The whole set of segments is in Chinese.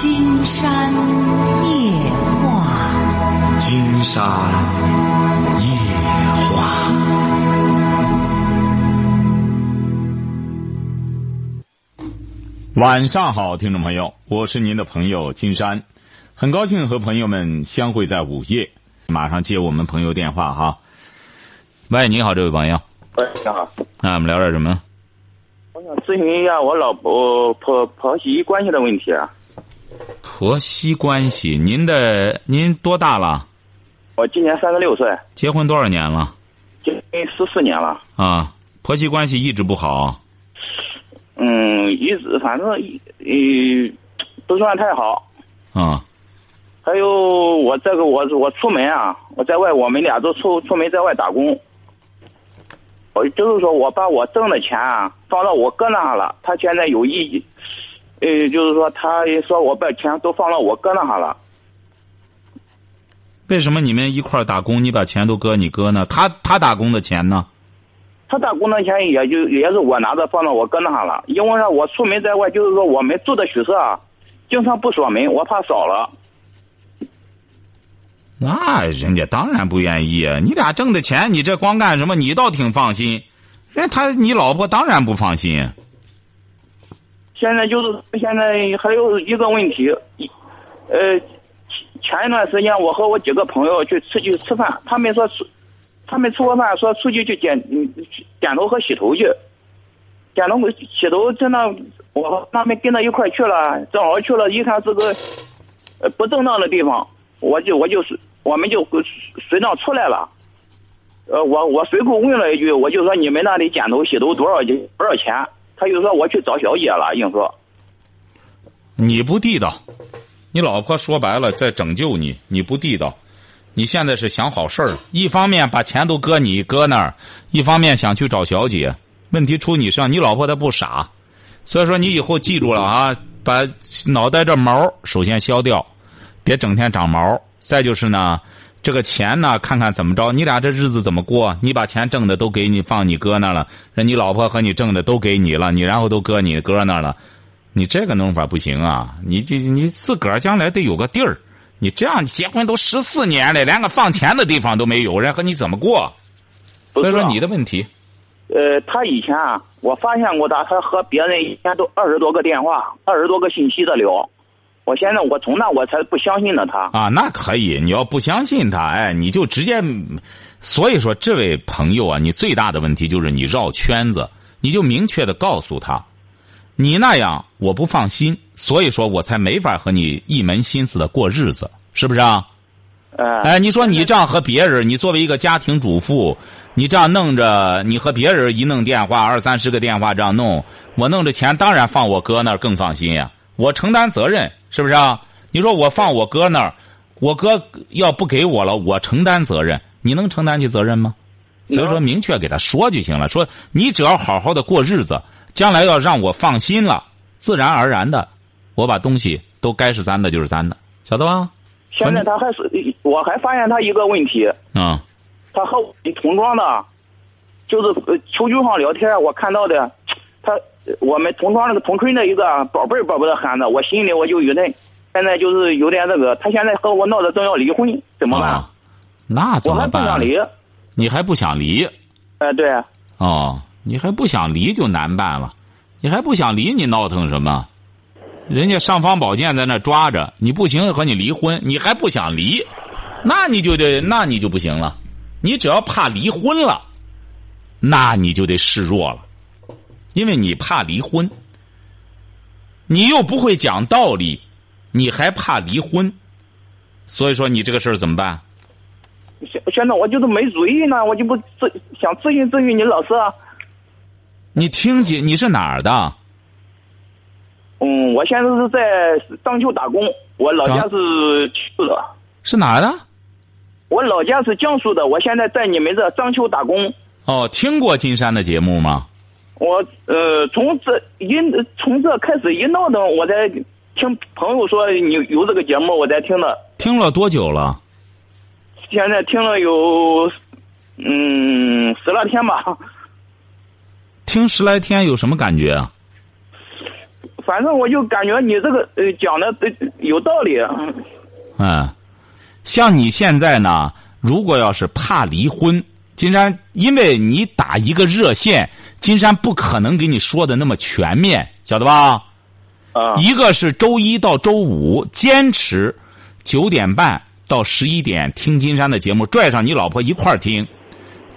金山夜话，金山夜话。晚上好，听众朋友，我是您的朋友金山，很高兴和朋友们相会在午夜。马上接我们朋友电话哈。喂，你好，这位朋友。喂，你好。那我们聊点什么？我想咨询一下我老婆婆婆媳关系的问题啊。婆媳关系，您的您多大了？我今年三十六岁。结婚多少年了？结婚十四年了。啊，婆媳关系一直不好。嗯，一直反正呃不算太好。啊。还有我这个我我出门啊，我在外我们俩都出出门在外打工。我就是说我把我挣的钱啊放到我哥那了，他现在有意，呃，就是说他也说我把钱都放到我哥那哈了。为什么你们一块儿打工，你把钱都搁你哥呢？他他打工的钱呢？他打工的钱也就也是我拿着放到我哥那哈了，因为呢我出门在外，就是说我们住的宿舍啊，经常不锁门，我怕少了。那人家当然不愿意啊！你俩挣的钱，你这光干什么？你倒挺放心，人他你老婆当然不放心。现在就是现在还有一个问题，呃，前一段时间我和我几个朋友去出去吃饭，他们说出，他们吃过饭说出去去剪剪头和洗头去，剪头洗头真的，我和他们跟着一块去了，正好去了一看是个呃不正当的地方，我就我就是我们就随当出来了，呃，我我随口问了一句，我就说你们那里剪头洗头多少钱多少钱？他就说我去找小姐了，硬说。你不地道，你老婆说白了在拯救你，你不地道。你现在是想好事儿，一方面把钱都搁你搁那儿，一方面想去找小姐。问题出你身上，你老婆她不傻，所以说你以后记住了啊，把脑袋这毛首先消掉，别整天长毛。再就是呢。这个钱呢，看看怎么着，你俩这日子怎么过？你把钱挣的都给你放你哥那了，人你老婆和你挣的都给你了，你然后都搁你哥那了，你这个弄法不行啊！你这你自个儿将来得有个地儿，你这样结婚都十四年了，连个放钱的地方都没有，人和你怎么过？所以说你的问题。呃，他以前啊，我发现过他，他和别人一天都二十多个电话，二十多个信息的聊。我现在我从那我才不相信呢他啊，那可以，你要不相信他，哎，你就直接。所以说，这位朋友啊，你最大的问题就是你绕圈子，你就明确的告诉他，你那样我不放心，所以说我才没法和你一门心思的过日子，是不是啊？哎，你说你这样和别人，你作为一个家庭主妇，你这样弄着，你和别人一弄电话，二三十个电话这样弄，我弄着钱当然放我哥那儿更放心呀，我承担责任。是不是啊？你说我放我哥那儿，我哥要不给我了，我承担责任，你能承担起责任吗？所以说，明确给他说就行了。说你只要好好的过日子，将来要让我放心了，自然而然的，我把东西都该是咱的就是咱的，晓得吧？现在他还是，我还发现他一个问题。嗯。他和我同庄的，就是求 QQ 上聊天，我看到的，他。我们同窗那个同村的一个宝贝儿宝贝儿的喊着，我心里我就有点，现在就是有点那个，他现在和我闹着正要离婚，怎么办？那怎么办？我还不想离。你还不想离？哎，对。哦，你还不想离就难办了，你还不想离，你闹腾什么？人家尚方宝剑在那抓着，你不行和你离婚，你还不想离，那你就得那你就不行了，你只要怕离婚了，那你就得示弱了。因为你怕离婚，你又不会讲道理，你还怕离婚，所以说你这个事儿怎么办？现现在我就是没主意呢，我就不咨想咨询咨询你老师。你听姐，你是哪儿的？嗯，我现在是在章丘打工，我老家是江苏的。是哪儿的？我老家是江苏的，我现在在你们这章丘打工。哦，听过金山的节目吗？我呃，从这一从这开始一闹腾，我在听朋友说你有这个节目，我在听的。听了多久了？现在听了有嗯十来天吧。听十来天有什么感觉啊？反反正我就感觉你这个呃讲的呃有道理。嗯，像你现在呢，如果要是怕离婚，金山，因为你打一个热线，金山不可能给你说的那么全面，晓得吧？啊，一个是周一到周五坚持九点半到十一点听金山的节目，拽上你老婆一块儿听，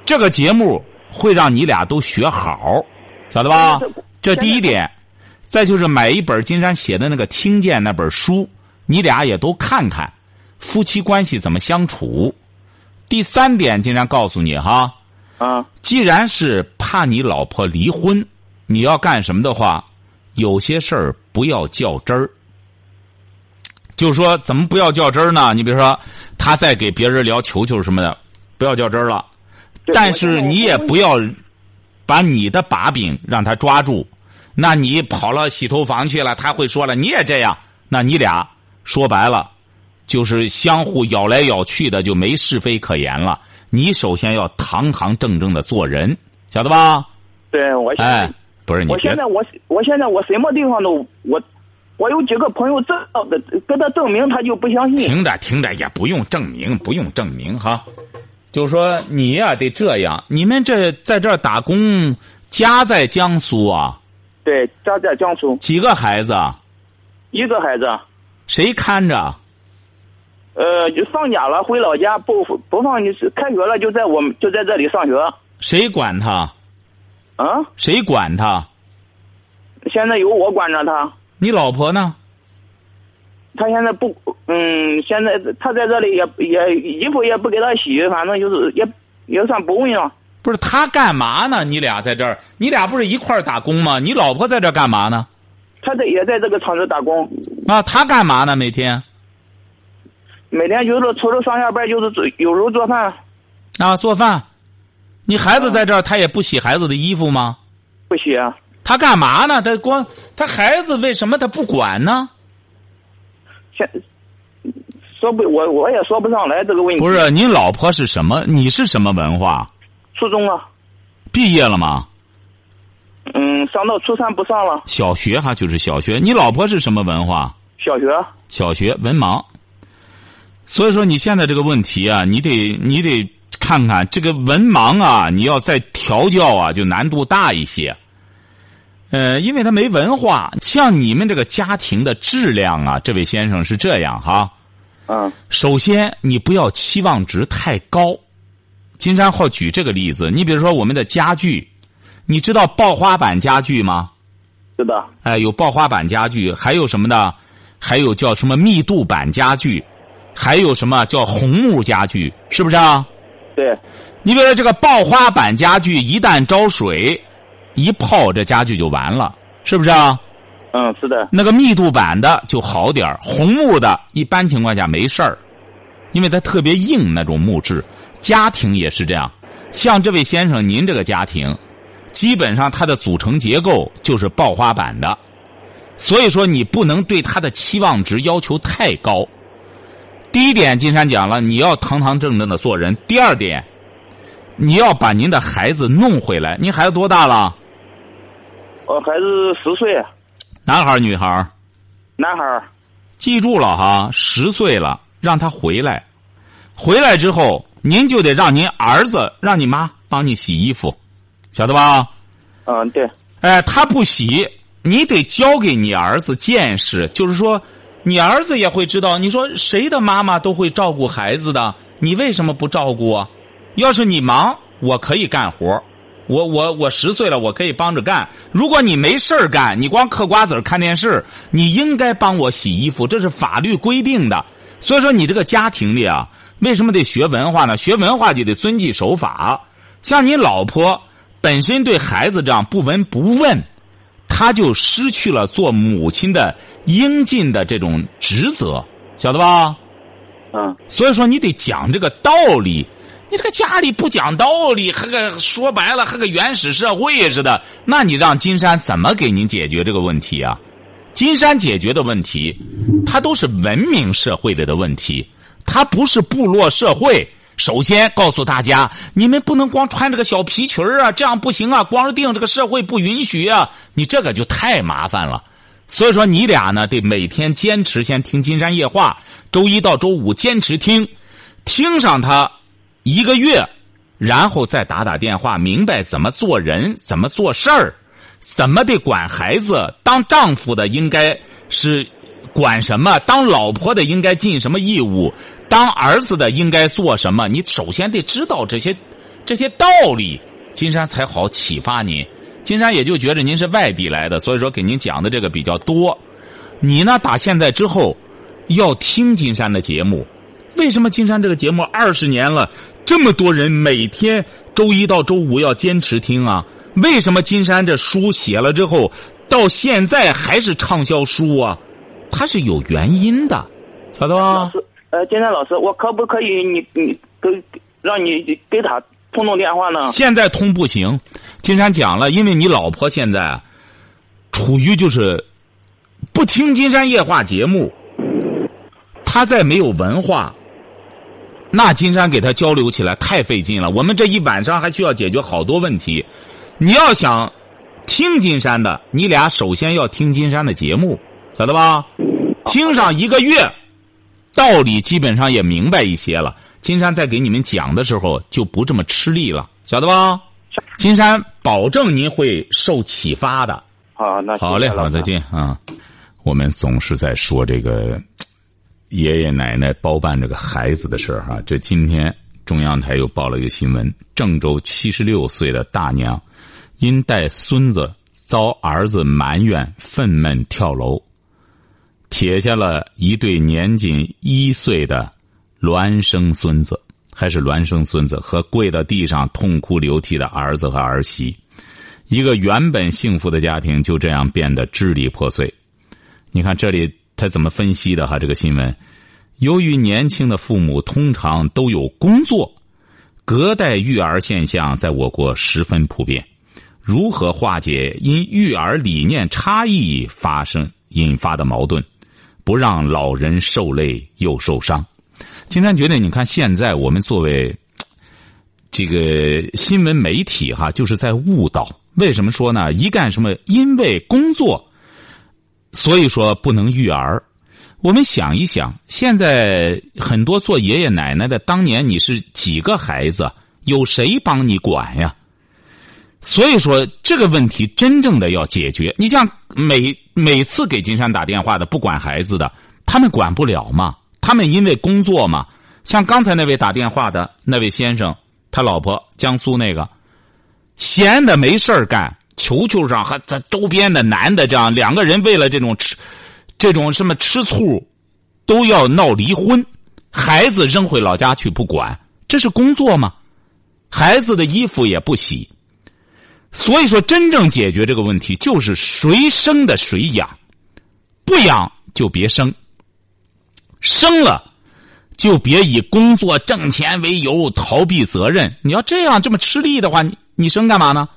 这个节目会让你俩都学好，晓得吧？这第一点。再就是买一本金山写的那个《听见》那本书，你俩也都看看，夫妻关系怎么相处。第三点，金山告诉你哈，啊，既然是怕你老婆离婚，你要干什么的话，有些事儿不要较真儿。就是说，怎么不要较真儿呢？你比如说，他在给别人聊球球什么的，不要较真儿了。但是你也不要把你的把柄让他抓住。那你跑了洗头房去了，他会说了，你也这样，那你俩说白了，就是相互咬来咬去的，就没是非可言了。你首先要堂堂正正的做人，晓得吧？对，我哎，不是你。我现在我我现在我什么地方都我，我有几个朋友证的，跟他证明，他就不相信。听着听着，也不用证明，不用证明哈。就说你呀，得这样。你们这在这打工，家在江苏啊？对，家在江苏。几个孩子？一个孩子。谁看着？呃，就放假了回老家，不不放，就是开学了就在我们就在这里上学。谁管他？啊？谁管他？现在由我管着他。你老婆呢？他现在不，嗯，现在他在这里也也衣服也不给他洗，反正就是也也算不问了。不是他干嘛呢？你俩在这儿，你俩不是一块儿打工吗？你老婆在这干嘛呢？他在也在这个厂子打工。啊，他干嘛呢？每天？每天就是除了上下班，就是做有时候做饭。啊，做饭。你孩子在这儿，他也不洗孩子的衣服吗？不洗。啊。他干嘛呢？他光他孩子为什么他不管呢？现说不，我我也说不上来这个问题。不是，你老婆是什么？你是什么文化？初中啊，毕业了吗？嗯，上到初三不上了。小学哈，就是小学。你老婆是什么文化？小学。小学文盲。所以说你现在这个问题啊，你得你得看看这个文盲啊，你要再调教啊，就难度大一些。呃，因为他没文化，像你们这个家庭的质量啊，这位先生是这样哈。嗯。首先，你不要期望值太高。金山浩举这个例子，你比如说我们的家具，你知道刨花板家具吗？是的。哎，有刨花板家具，还有什么呢？还有叫什么密度板家具，还有什么叫红木家具，是不是啊？对。你比如说这个刨花板家具，一旦招水，一泡这家具就完了，是不是啊？嗯，是的。那个密度板的就好点红木的一般情况下没事儿，因为它特别硬那种木质。家庭也是这样，像这位先生，您这个家庭，基本上它的组成结构就是刨花板的，所以说你不能对它的期望值要求太高。第一点，金山讲了，你要堂堂正正的做人；第二点，你要把您的孩子弄回来。您孩子多大了？我孩子十岁。男孩女孩男孩记住了哈，十岁了，让他回来。回来之后。您就得让您儿子让你妈帮你洗衣服，晓得吧？嗯，对。哎，他不洗，你得教给你儿子见识，就是说，你儿子也会知道。你说谁的妈妈都会照顾孩子的，你为什么不照顾啊？要是你忙，我可以干活我我我十岁了，我可以帮着干。如果你没事干，你光嗑瓜子看电视，你应该帮我洗衣服，这是法律规定的。所以说，你这个家庭里啊。为什么得学文化呢？学文化就得遵纪守法。像你老婆本身对孩子这样不闻不问，她就失去了做母亲的应尽的这种职责，晓得吧？嗯。所以说，你得讲这个道理。你这个家里不讲道理，和个说白了和个原始社会似的，那你让金山怎么给您解决这个问题啊？金山解决的问题，它都是文明社会里的问题。它不是部落社会。首先告诉大家，你们不能光穿这个小皮裙啊，这样不行啊！光腚这个社会不允许啊！你这个就太麻烦了。所以说你俩呢得每天坚持先听《金山夜话》，周一到周五坚持听，听上它一个月，然后再打打电话，明白怎么做人，怎么做事儿，怎么得管孩子。当丈夫的应该是管什么，当老婆的应该尽什么义务，当儿子的应该做什么。你首先得知道这些这些道理，金山才好启发您。金山也就觉得您是外地来的，所以说给您讲的这个比较多。你呢，打现在之后要听金山的节目。为什么金山这个节目二十年了，这么多人每天周一到周五要坚持听啊？为什么金山这书写了之后，到现在还是畅销书啊？它是有原因的，晓得吧？老师，呃，金山老师，我可不可以你你给让你给他通通电话呢？现在通不行，金山讲了，因为你老婆现在处于就是不听金山夜话节目，他再没有文化，那金山给他交流起来太费劲了。我们这一晚上还需要解决好多问题。你要想听金山的，你俩首先要听金山的节目，晓得吧？听上一个月，道理基本上也明白一些了。金山在给你们讲的时候就不这么吃力了，晓得吧？金山保证您会受启发的。好，那好嘞，好，再见啊！我们总是在说这个爷爷奶奶包办这个孩子的事儿哈。这今天中央台又报了一个新闻：郑州七十六岁的大娘因带孙子遭儿子埋怨，愤懑跳楼，撇下了一对年仅一岁的孪生孙子，还是孪生孙子和跪到地上痛哭流涕的儿子和儿媳。一个原本幸福的家庭就这样变得支离破碎。你看这里他怎么分析的哈？这个新闻，由于年轻的父母通常都有工作，隔代育儿现象在我国十分普遍。如何化解因育儿理念差异发生引发的矛盾，不让老人受累又受伤？金山觉得，你看现在我们作为这个新闻媒体哈，就是在误导。为什么说呢？一干什么？因为工作，所以说不能育儿。我们想一想，现在很多做爷爷奶奶的，当年你是几个孩子？有谁帮你管呀？所以说这个问题真正的要解决。你像每每次给金山打电话的不管孩子的，他们管不了嘛？他们因为工作嘛。像刚才那位打电话的那位先生，他老婆江苏那个。闲的没事干，球球上和咱周边的男的这样两个人为了这种吃，这种什么吃醋，都要闹离婚，孩子扔回老家去不管，这是工作吗？孩子的衣服也不洗，所以说真正解决这个问题就是谁生的谁养，不养就别生，生了就别以工作挣钱为由逃避责任。你要这样这么吃力的话，你。你生干嘛呢？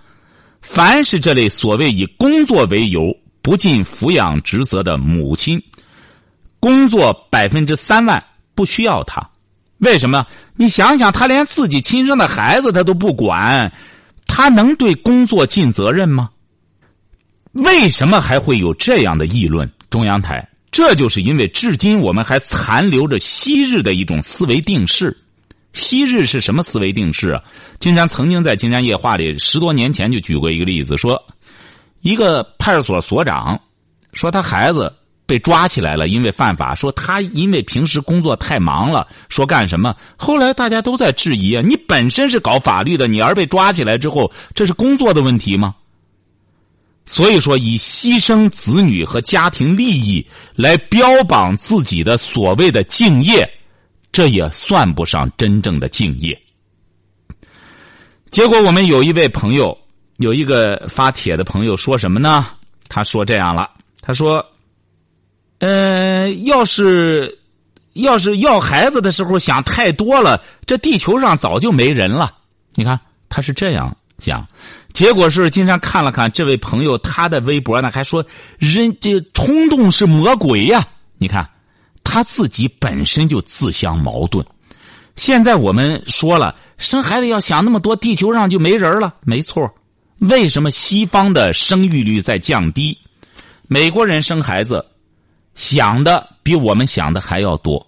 凡是这类所谓以工作为由不尽抚养职责的母亲，工作百分之三万不需要他。为什么？你想想，他连自己亲生的孩子他都不管，他能对工作尽责任吗？为什么还会有这样的议论？中央台，这就是因为至今我们还残留着昔日的一种思维定式。昔日是什么思维定式啊？金山曾经在《金山夜话》里十多年前就举过一个例子，说一个派出所所长说他孩子被抓起来了，因为犯法，说他因为平时工作太忙了，说干什么？后来大家都在质疑啊，你本身是搞法律的，你而被抓起来之后，这是工作的问题吗？所以说，以牺牲子女和家庭利益来标榜自己的所谓的敬业。这也算不上真正的敬业。结果，我们有一位朋友，有一个发帖的朋友说什么呢？他说这样了，他说：“呃，要是要是要孩子的时候想太多了，这地球上早就没人了。”你看，他是这样想。结果是，金山看了看这位朋友他的微博呢，还说：“人这冲动是魔鬼呀！”你看。他自己本身就自相矛盾。现在我们说了，生孩子要想那么多，地球上就没人了。没错，为什么西方的生育率在降低？美国人生孩子想的比我们想的还要多，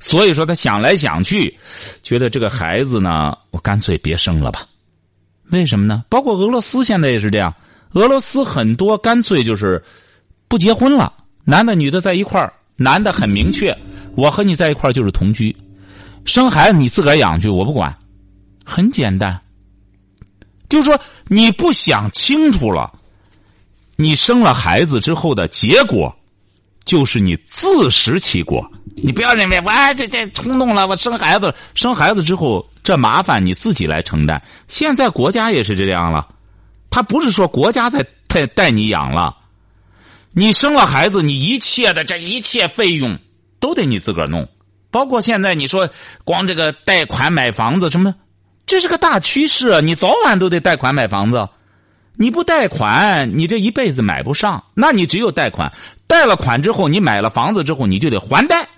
所以说他想来想去，觉得这个孩子呢，我干脆别生了吧。为什么呢？包括俄罗斯现在也是这样，俄罗斯很多干脆就是不结婚了，男的女的在一块儿，男的很明确，我和你在一块儿就是同居，生孩子你自个儿养去，我不管，很简单。就是说你不想清楚了。你生了孩子之后的结果，就是你自食其果。你不要认为我这这冲动了，我生孩子，生孩子之后这麻烦你自己来承担。现在国家也是这样了，他不是说国家在带带你养了，你生了孩子，你一切的这一切费用都得你自个儿弄，包括现在你说光这个贷款买房子什么，这是个大趋势，你早晚都得贷款买房子。你不贷款，你这一辈子买不上。那你只有贷款，贷了款之后，你买了房子之后，你就得还贷。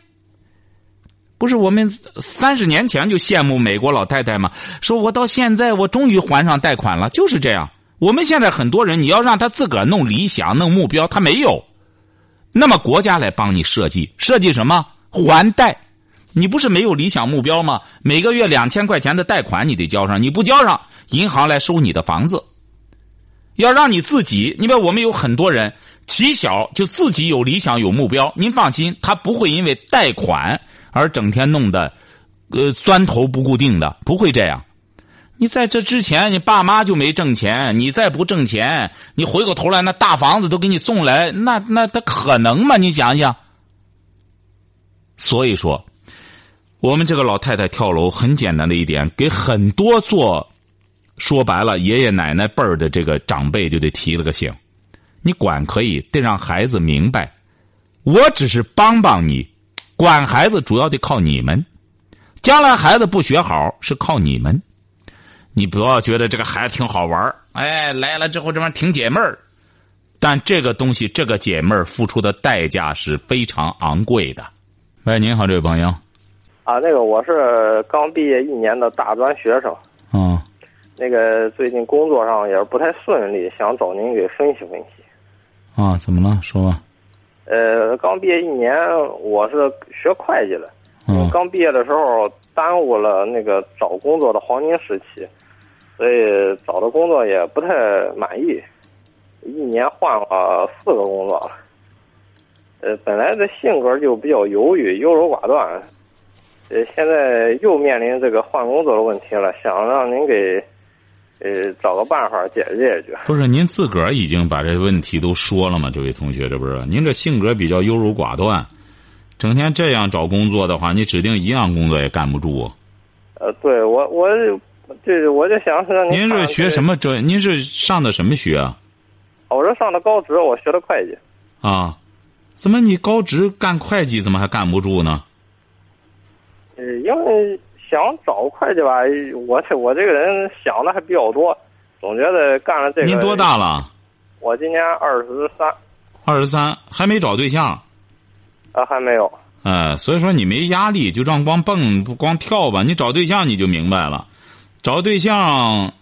不是我们三十年前就羡慕美国老太太吗？说我到现在我终于还上贷款了，就是这样。我们现在很多人，你要让他自个儿弄理想、弄目标，他没有。那么国家来帮你设计，设计什么？还贷。你不是没有理想目标吗？每个月两千块钱的贷款你得交上，你不交上，银行来收你的房子。要让你自己，你比如我们有很多人，起小就自己有理想有目标。您放心，他不会因为贷款而整天弄得，呃，钻头不固定的，不会这样。你在这之前，你爸妈就没挣钱，你再不挣钱，你回过头来那大房子都给你送来，那那他可能吗？你想想。所以说，我们这个老太太跳楼很简单的一点，给很多做。说白了，爷爷奶奶辈儿的这个长辈就得提了个醒，你管可以，得让孩子明白，我只是帮帮你，管孩子主要得靠你们，将来孩子不学好是靠你们，你不要觉得这个孩子挺好玩哎，来了之后这玩意儿挺解闷儿，但这个东西这个解闷儿付出的代价是非常昂贵的。喂，您好，这位朋友。啊，那个我是刚毕业一年的大专学生。嗯。那个最近工作上也是不太顺利，想找您给分析分析。啊，怎么了？说吧。呃，刚毕业一年，我是学会计的。嗯。刚毕业的时候耽误了那个找工作的黄金时期，所以找的工作也不太满意，一年换了四个工作了。呃，本来这性格就比较犹豫、优柔寡断，呃，现在又面临这个换工作的问题了，想让您给。呃，找个办法解决解决。不是您自个儿已经把这问题都说了吗？这位同学，这不是您这性格比较优柔寡断，整天这样找工作的话，你指定一样工作也干不住。呃，对我，我这我就想让您。您是学什么专？您是上的什么学啊？我是上的高职，我学的会计。啊，怎么你高职干会计，怎么还干不住呢？呃，因为。想找会计吧，我这我这个人想的还比较多，总觉得干了这个。您多大了？我今年二十三。二十三还没找对象？啊，还没有。哎，所以说你没压力，就这样光蹦不光跳吧。你找对象你就明白了，找对象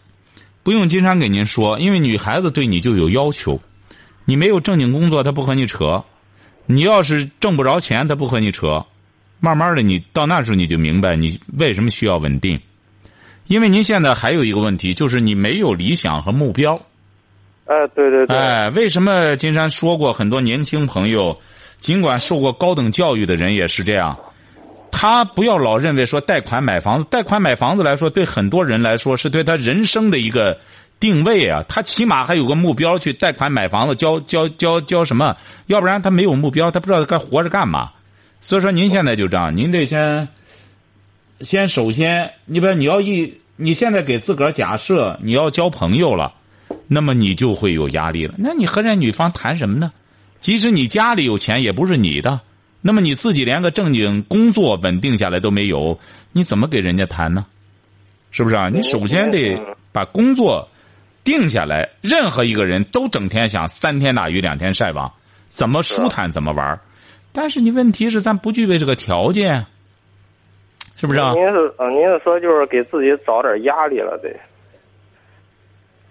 不用金山给您说，因为女孩子对你就有要求，你没有正经工作，她不和你扯；你要是挣不着钱，她不和你扯。慢慢的，你到那时候你就明白你为什么需要稳定，因为您现在还有一个问题，就是你没有理想和目标。哎，对对对。哎，为什么金山说过很多年轻朋友，尽管受过高等教育的人也是这样，他不要老认为说贷款买房子，贷款买房子来说，对很多人来说是对他人生的一个定位啊，他起码还有个目标去贷款买房子，交交交交什么？要不然他没有目标，他不知道该活着干嘛。所以说，您现在就这样，您得先，先首先，你比如你要一，你现在给自个儿假设你要交朋友了，那么你就会有压力了。那你和人女方谈什么呢？即使你家里有钱，也不是你的。那么你自己连个正经工作稳定下来都没有，你怎么给人家谈呢？是不是啊？你首先得把工作定下来。任何一个人都整天想三天打鱼两天晒网，怎么舒坦怎么玩。但是你问题是，咱不具备这个条件，是不是啊？您是呃，您是说就是给自己找点压力了，得？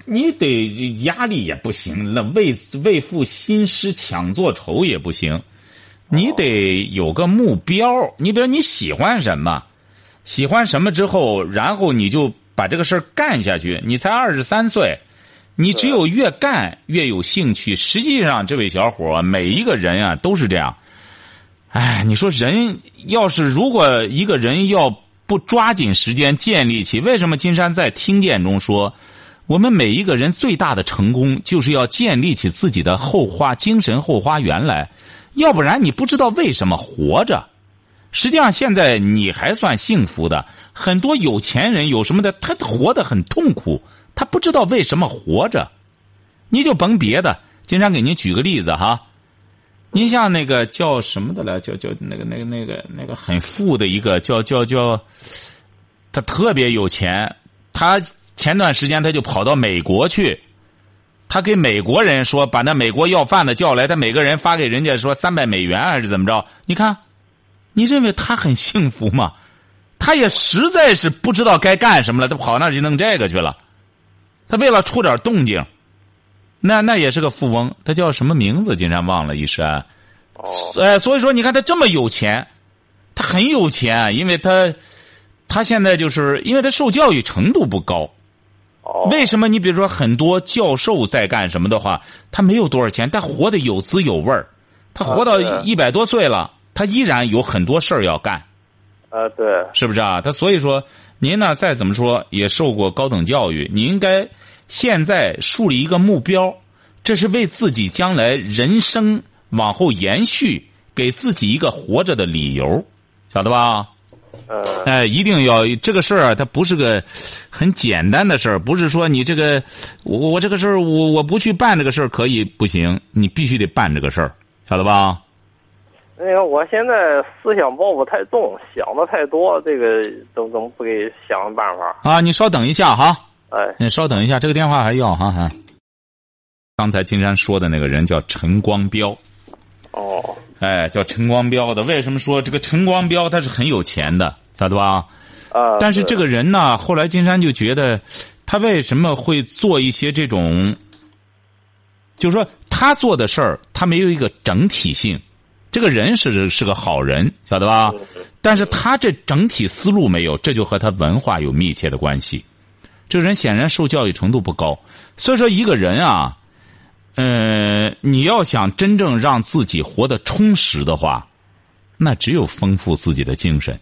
你得压力也不行，那为为赋新诗强作愁也不行，你得有个目标。你比如你喜欢什么，喜欢什么之后，然后你就把这个事儿干下去。你才二十三岁，你只有越干越有兴趣。实际上，这位小伙，每一个人啊都是这样。哎，你说人要是如果一个人要不抓紧时间建立起，为什么金山在听见中说，我们每一个人最大的成功就是要建立起自己的后花精神后花园来，要不然你不知道为什么活着。实际上，现在你还算幸福的，很多有钱人有什么的，他活得很痛苦，他不知道为什么活着。你就甭别的，金山给您举个例子哈。您像那个叫什么的来，叫叫那个那个那个那个很富的一个叫叫叫，他特别有钱，他前段时间他就跑到美国去，他给美国人说把那美国要饭的叫来，他每个人发给人家说三百美元还是怎么着？你看，你认为他很幸福吗？他也实在是不知道该干什么了，他跑那儿去弄这个去了，他为了出点动静。那那也是个富翁，他叫什么名字？竟然忘了一时。哦，哎，所以说你看他这么有钱，他很有钱，因为他他现在就是因为他受教育程度不高。哦，为什么？你比如说很多教授在干什么的话，他没有多少钱，但活得有滋有味儿。他活到一百多岁了，他依然有很多事儿要干，啊，对，是不是啊？他所以说，您呢再怎么说也受过高等教育，你应该现在树立一个目标，这是为自己将来人生往后延续，给自己一个活着的理由，晓得吧？嗯，哎，一定要这个事儿啊，它不是个很简单的事儿，不是说你这个我我这个事儿我我不去办这个事儿可以不行，你必须得办这个事儿，晓得吧？那个我现在思想包袱太重，想的太多，这个怎么怎么不给想个办法？啊，你稍等一下哈，哎，你稍等一下，这个电话还要哈哈。刚才金山说的那个人叫陈光标，哦，哎，叫陈光标的。为什么说这个陈光标他是很有钱的，晓得吧？啊，但是这个，个人呢，后来金山就觉得，他为什么会做一些这种，就是说他做的事儿，他没有一个整体性。这个人是是个好人，晓得吧？但是他这整体思路没有，这就和他文化有密切的关系。这个人显然受教育程度不高，所以说一个人啊，呃，你要想真正让自己活得充实的话，那只有丰富自己的精神。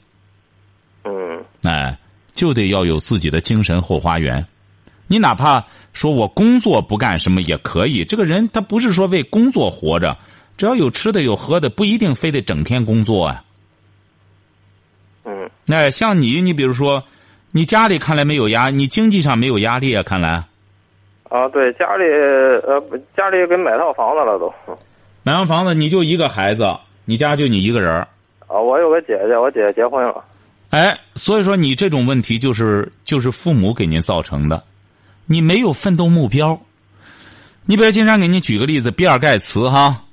嗯，哎，就得要有自己的精神后花园。你哪怕说我工作不干什么也可以，这个人他不是说为工作活着，只要有吃的有喝的，不一定非得整天工作啊。嗯，哎，像你，你比如说，你家里看来没有压，你经济上没有压力啊？看来啊，对，家里呃，家里给买套房子了都。买完房子你就一个孩子，你家就你一个人啊，我有个姐姐，我姐姐结婚了。哎，所以说你这种问题就是就是父母给您造成的，你没有奋斗目标。你比如金山给你举个例子，比尔盖茨哈，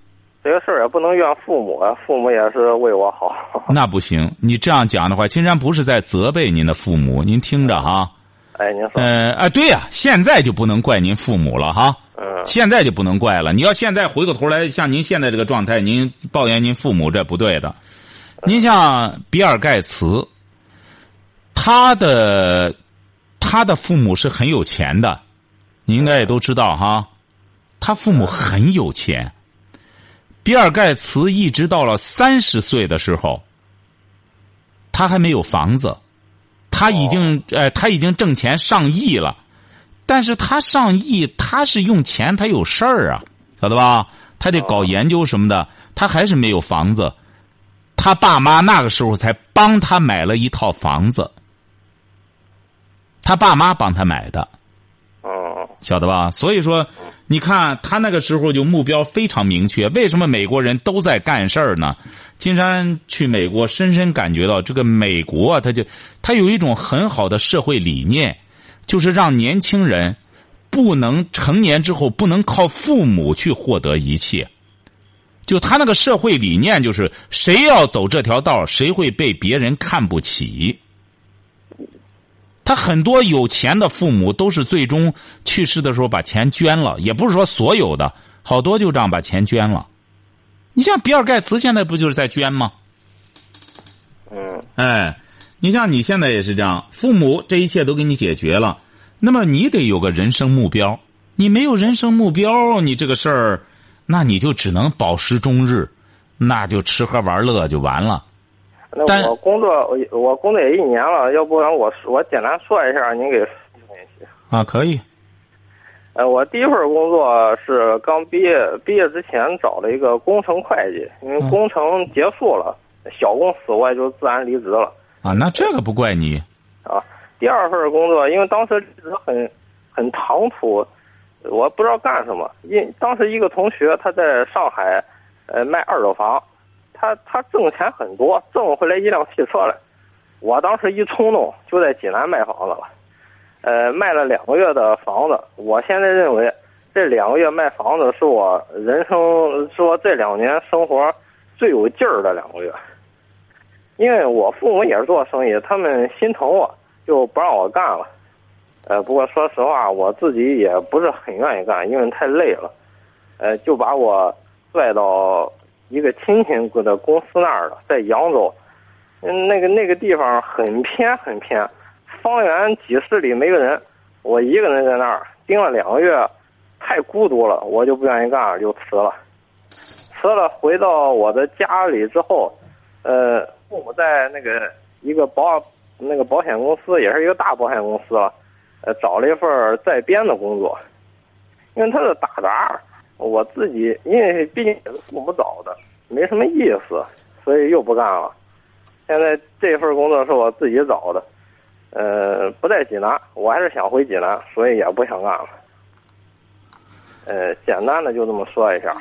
这个事儿也不能怨父母啊，父母也是为我好。那不行。你这样讲的话，金山不是在责备您的父母，您听着哈。哎，您说，呃啊，对呀、现在就不能怪您父母了哈，嗯，现在就不能怪了。你要现在回过头来，像您现在这个状态，您抱怨您父母这不对的。您像比尔盖茨，他的他的父母是很有钱的，你应该也都知道哈。他父母很有钱。比尔盖茨一直到了三十岁的时候，他还没有房子，他已经呃他已经挣钱上亿了，但是他上亿他是用钱，他有事儿啊，晓得吧？他得搞研究什么的，他还是没有房子。他爸妈那个时候才帮他买了一套房子，他爸妈帮他买的。晓得吧？所以说，你看他那个时候就目标非常明确。为什么美国人都在干事儿呢？金山去美国，深深感觉到这个美国，他就他有一种很好的社会理念，就是让年轻人不能成年之后不能靠父母去获得一切。就他那个社会理念，就是谁要走这条道，谁会被别人看不起。他很多有钱的父母都是最终去世的时候把钱捐了，也不是说所有的，好多就这样把钱捐了。你像比尔盖茨现在不就是在捐吗？嗯哎，你像你现在也是这样，父母这一切都给你解决了，那么你得有个人生目标。你没有人生目标，你这个事儿，那你就只能饱食终日，那就吃喝玩乐就完了。但那我工作我我工作也一年了，要不然我我简单说一下，您给。啊，可以。呃，我第一份工作是刚毕业，毕业之前找了一个工程会计，因为嗯工程结束了，小公司我也就自然离职了。啊，那这个不怪你。啊，第二份工作，因为当时很很唐突，我不知道干什么。因当时一个同学他在上海，呃，卖二手房，他他挣钱很多，挣回来一辆汽车来。我当时一冲动就在济南卖房子了，呃，卖了两个月的房子。我现在认为这两个月卖房子是我人生，是我这两年生活最有劲儿的两个月。因为我父母也是做生意，他们心疼我，就不让我干了。呃，不过说实话，我自己也不是很愿意干，因为太累了。呃，就把我拽到一个亲戚的公司那儿了，在扬州。嗯，那个那个地方很偏很偏，方圆几十里没个人，我一个人在那儿盯了两个月，太孤独了，我就不愿意干，就辞了。辞了，回到我的家里之后，呃，父母在那个一个保那个保险公司，也是一个大保险公司了，呃，找了一份在编的工作，因为他是打杂，我自己因为毕竟也是父母找的，没什么意思，所以又不干了。现在这份工作是我自己找的，呃，不在济南，我还是想回济南，所以也不想干了。呃，简单的就这么说一下。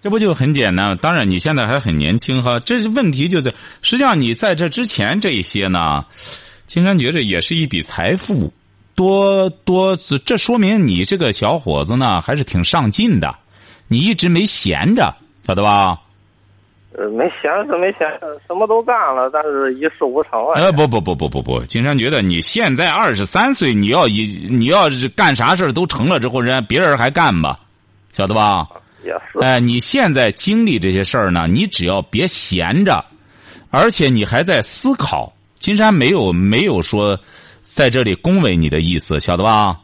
这不就很简单？当然，你现在还很年轻哈。这是问题就在，实际上你在这之前这一些呢，金山觉着也是一笔财富，多多这说明你这个小伙子呢还是挺上进的，你一直没闲着，晓得吧？呃，没闲是没闲，什么都干了，但是一事无成啊。呃，不不不不不不，金山觉得你现在二十三岁，你要一你要是干啥事儿都成了之后，人家别人还干吧，晓得吧？也是。哎，你现在经历这些事儿呢，你只要别闲着，而且你还在思考。金山没有没有说在这里恭维你的意思，晓得吧？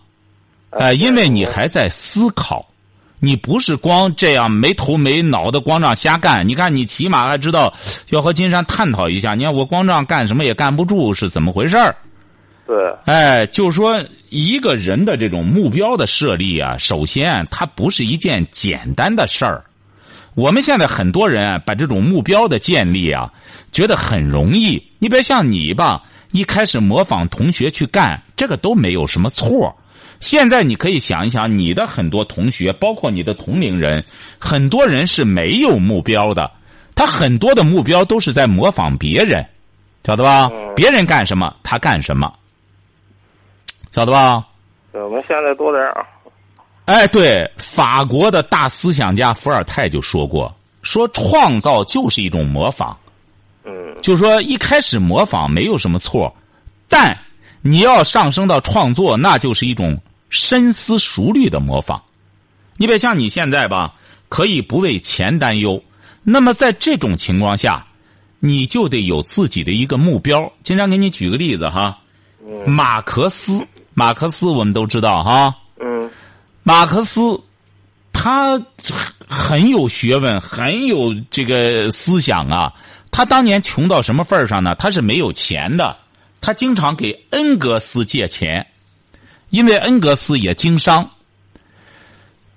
哎，因为你还在思考，你不是光这样没头没脑的光这样瞎干。你看，你起码还知道要和金山探讨一下。你看我光这样干什么也干不住，是怎么回事儿？对，哎，就是说，一个人的这种目标的设立啊，首先它不是一件简单的事儿。我们现在很多人啊，把这种目标的建立啊，觉得很容易。你别像你吧，一开始模仿同学去干，这个都没有什么错。现在你可以想一想，你的很多同学，包括你的同龄人，很多人是没有目标的，他很多的目标都是在模仿别人，晓得吧？别人干什么，他干什么。晓得吧？我们现在都这样。哎，对，法国的大思想家伏尔泰就说过，说创造就是一种模仿。嗯，就说一开始模仿没有什么错，但你要上升到创作，那就是一种深思熟虑的模仿。你别像你现在吧，可以不为钱担忧。那么在这种情况下，你就得有自己的一个目标。经常给你举个例子哈，马克思，马克思我们都知道哈。嗯马克思，他很有学问，很有这个思想啊。他当年穷到什么份儿上呢？他是没有钱的，他经常给恩格斯借钱，因为恩格斯也经商。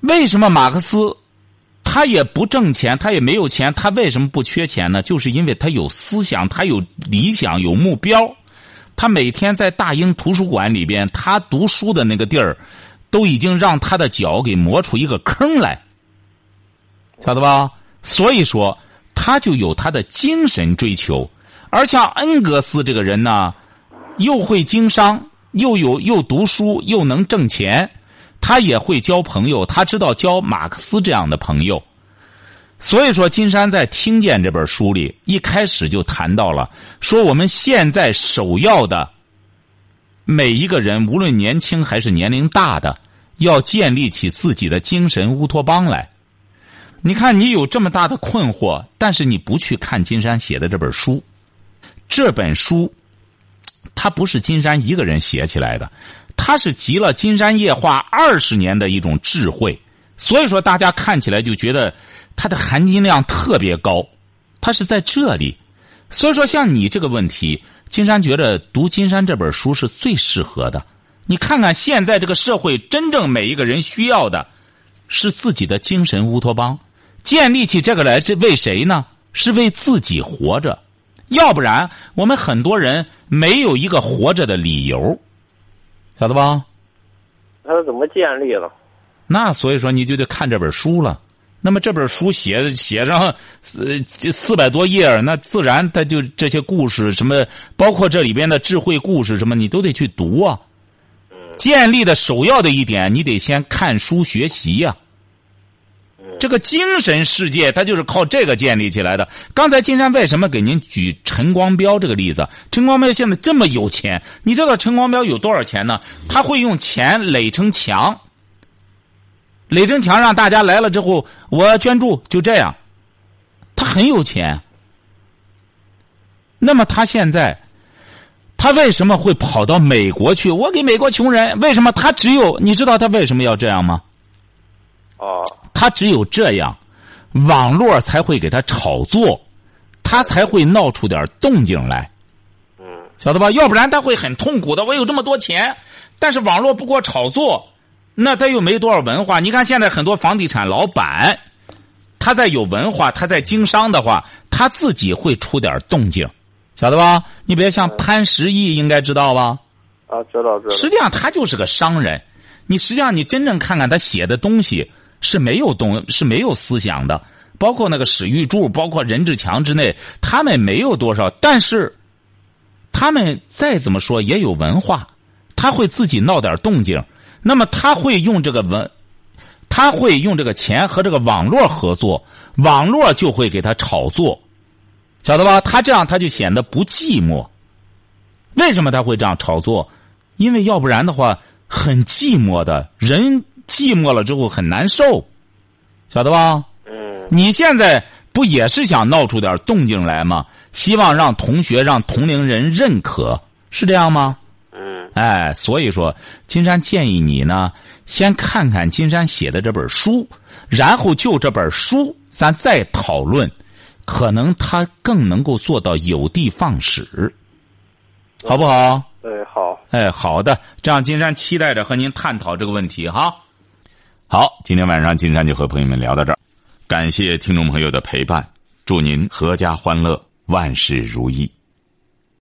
为什么马克思他也不挣钱，他也没有钱，他为什么不缺钱呢？就是因为他有思想，他有理想，有目标。他每天在大英图书馆里边，他读书的那个地儿。都已经让他的脚给磨出一个坑来，晓得吧？所以说，他就有他的精神追求。而像恩格斯这个人呢，又会经商，又有又读书，又能挣钱，他也会交朋友，他知道交马克思这样的朋友。所以说，金山在《听见》这本书里一开始就谈到了，说我们现在首要的每一个人，无论年轻还是年龄大的，要建立起自己的精神乌托邦来。你看，你有这么大的困惑，但是你不去看金山写的这本书，这本书，它不是金山一个人写起来的，它是集了金山夜话二十年的一种智慧，所以说大家看起来就觉得它的含金量特别高，它是在这里。所以说，像你这个问题，金山觉得读金山这本书是最适合的。你看看现在这个社会，真正每一个人需要的，是自己的精神乌托邦。建立起这个来是为谁呢？是为自己活着，要不然我们很多人没有一个活着的理由，晓得吧？他是怎么建立的？那所以说你就得看这本书了。那么这本书写写上呃四百多页，那自然他就这些故事什么，包括这里边的智慧故事什么，你都得去读啊。建立的首要的一点，你得先看书学习呀。这个精神世界，它就是靠这个建立起来的。刚才金山为什么给您举陈光标这个例子？陈光标现在这么有钱，你知道陈光标有多少钱呢？他会用钱垒成墙，垒成墙让大家来了之后，我捐助，就这样。他很有钱。那么他现在，他为什么会跑到美国去？我给美国穷人，为什么他只有？你知道他为什么要这样吗？哦。他只有这样，网络才会给他炒作，他才会闹出点动静来。嗯，晓得吧？要不然他会很痛苦的。我有这么多钱，但是网络不给我炒作，那他又没多少文化。你看现在很多房地产老板，他在有文化，他在经商的话，他自己会出点动静，晓得吧？你别像潘石屹，应该知道吧？啊，知道知道。实际上他就是个商人，你实际上你真正看看他写的东西。是没有东是没有思想的，包括那个史玉柱，包括任志强之内，他们没有多少，但是他们再怎么说也有文化，他会自己闹点动静，那么他会用这个文，他会用这个钱和这个网络合作，网络就会给他炒作，晓得吧？他这样他就显得不寂寞。为什么他会这样炒作？因为要不然的话，很寂寞的人。寂寞了之后很难受，晓得吧？嗯。你现在不也是想闹出点动静来吗？希望让同学、让同龄人认可，是这样吗？嗯。哎，所以说，金山建议你呢，先看看金山写的这本书，然后就这本书，咱再讨论，可能他更能够做到有的放矢，好不好？哎，好。哎，好的，这样金山期待着和您探讨这个问题哈。好，今天晚上金山就和朋友们聊到这儿，感谢听众朋友的陪伴，祝您阖家欢乐，万事如意。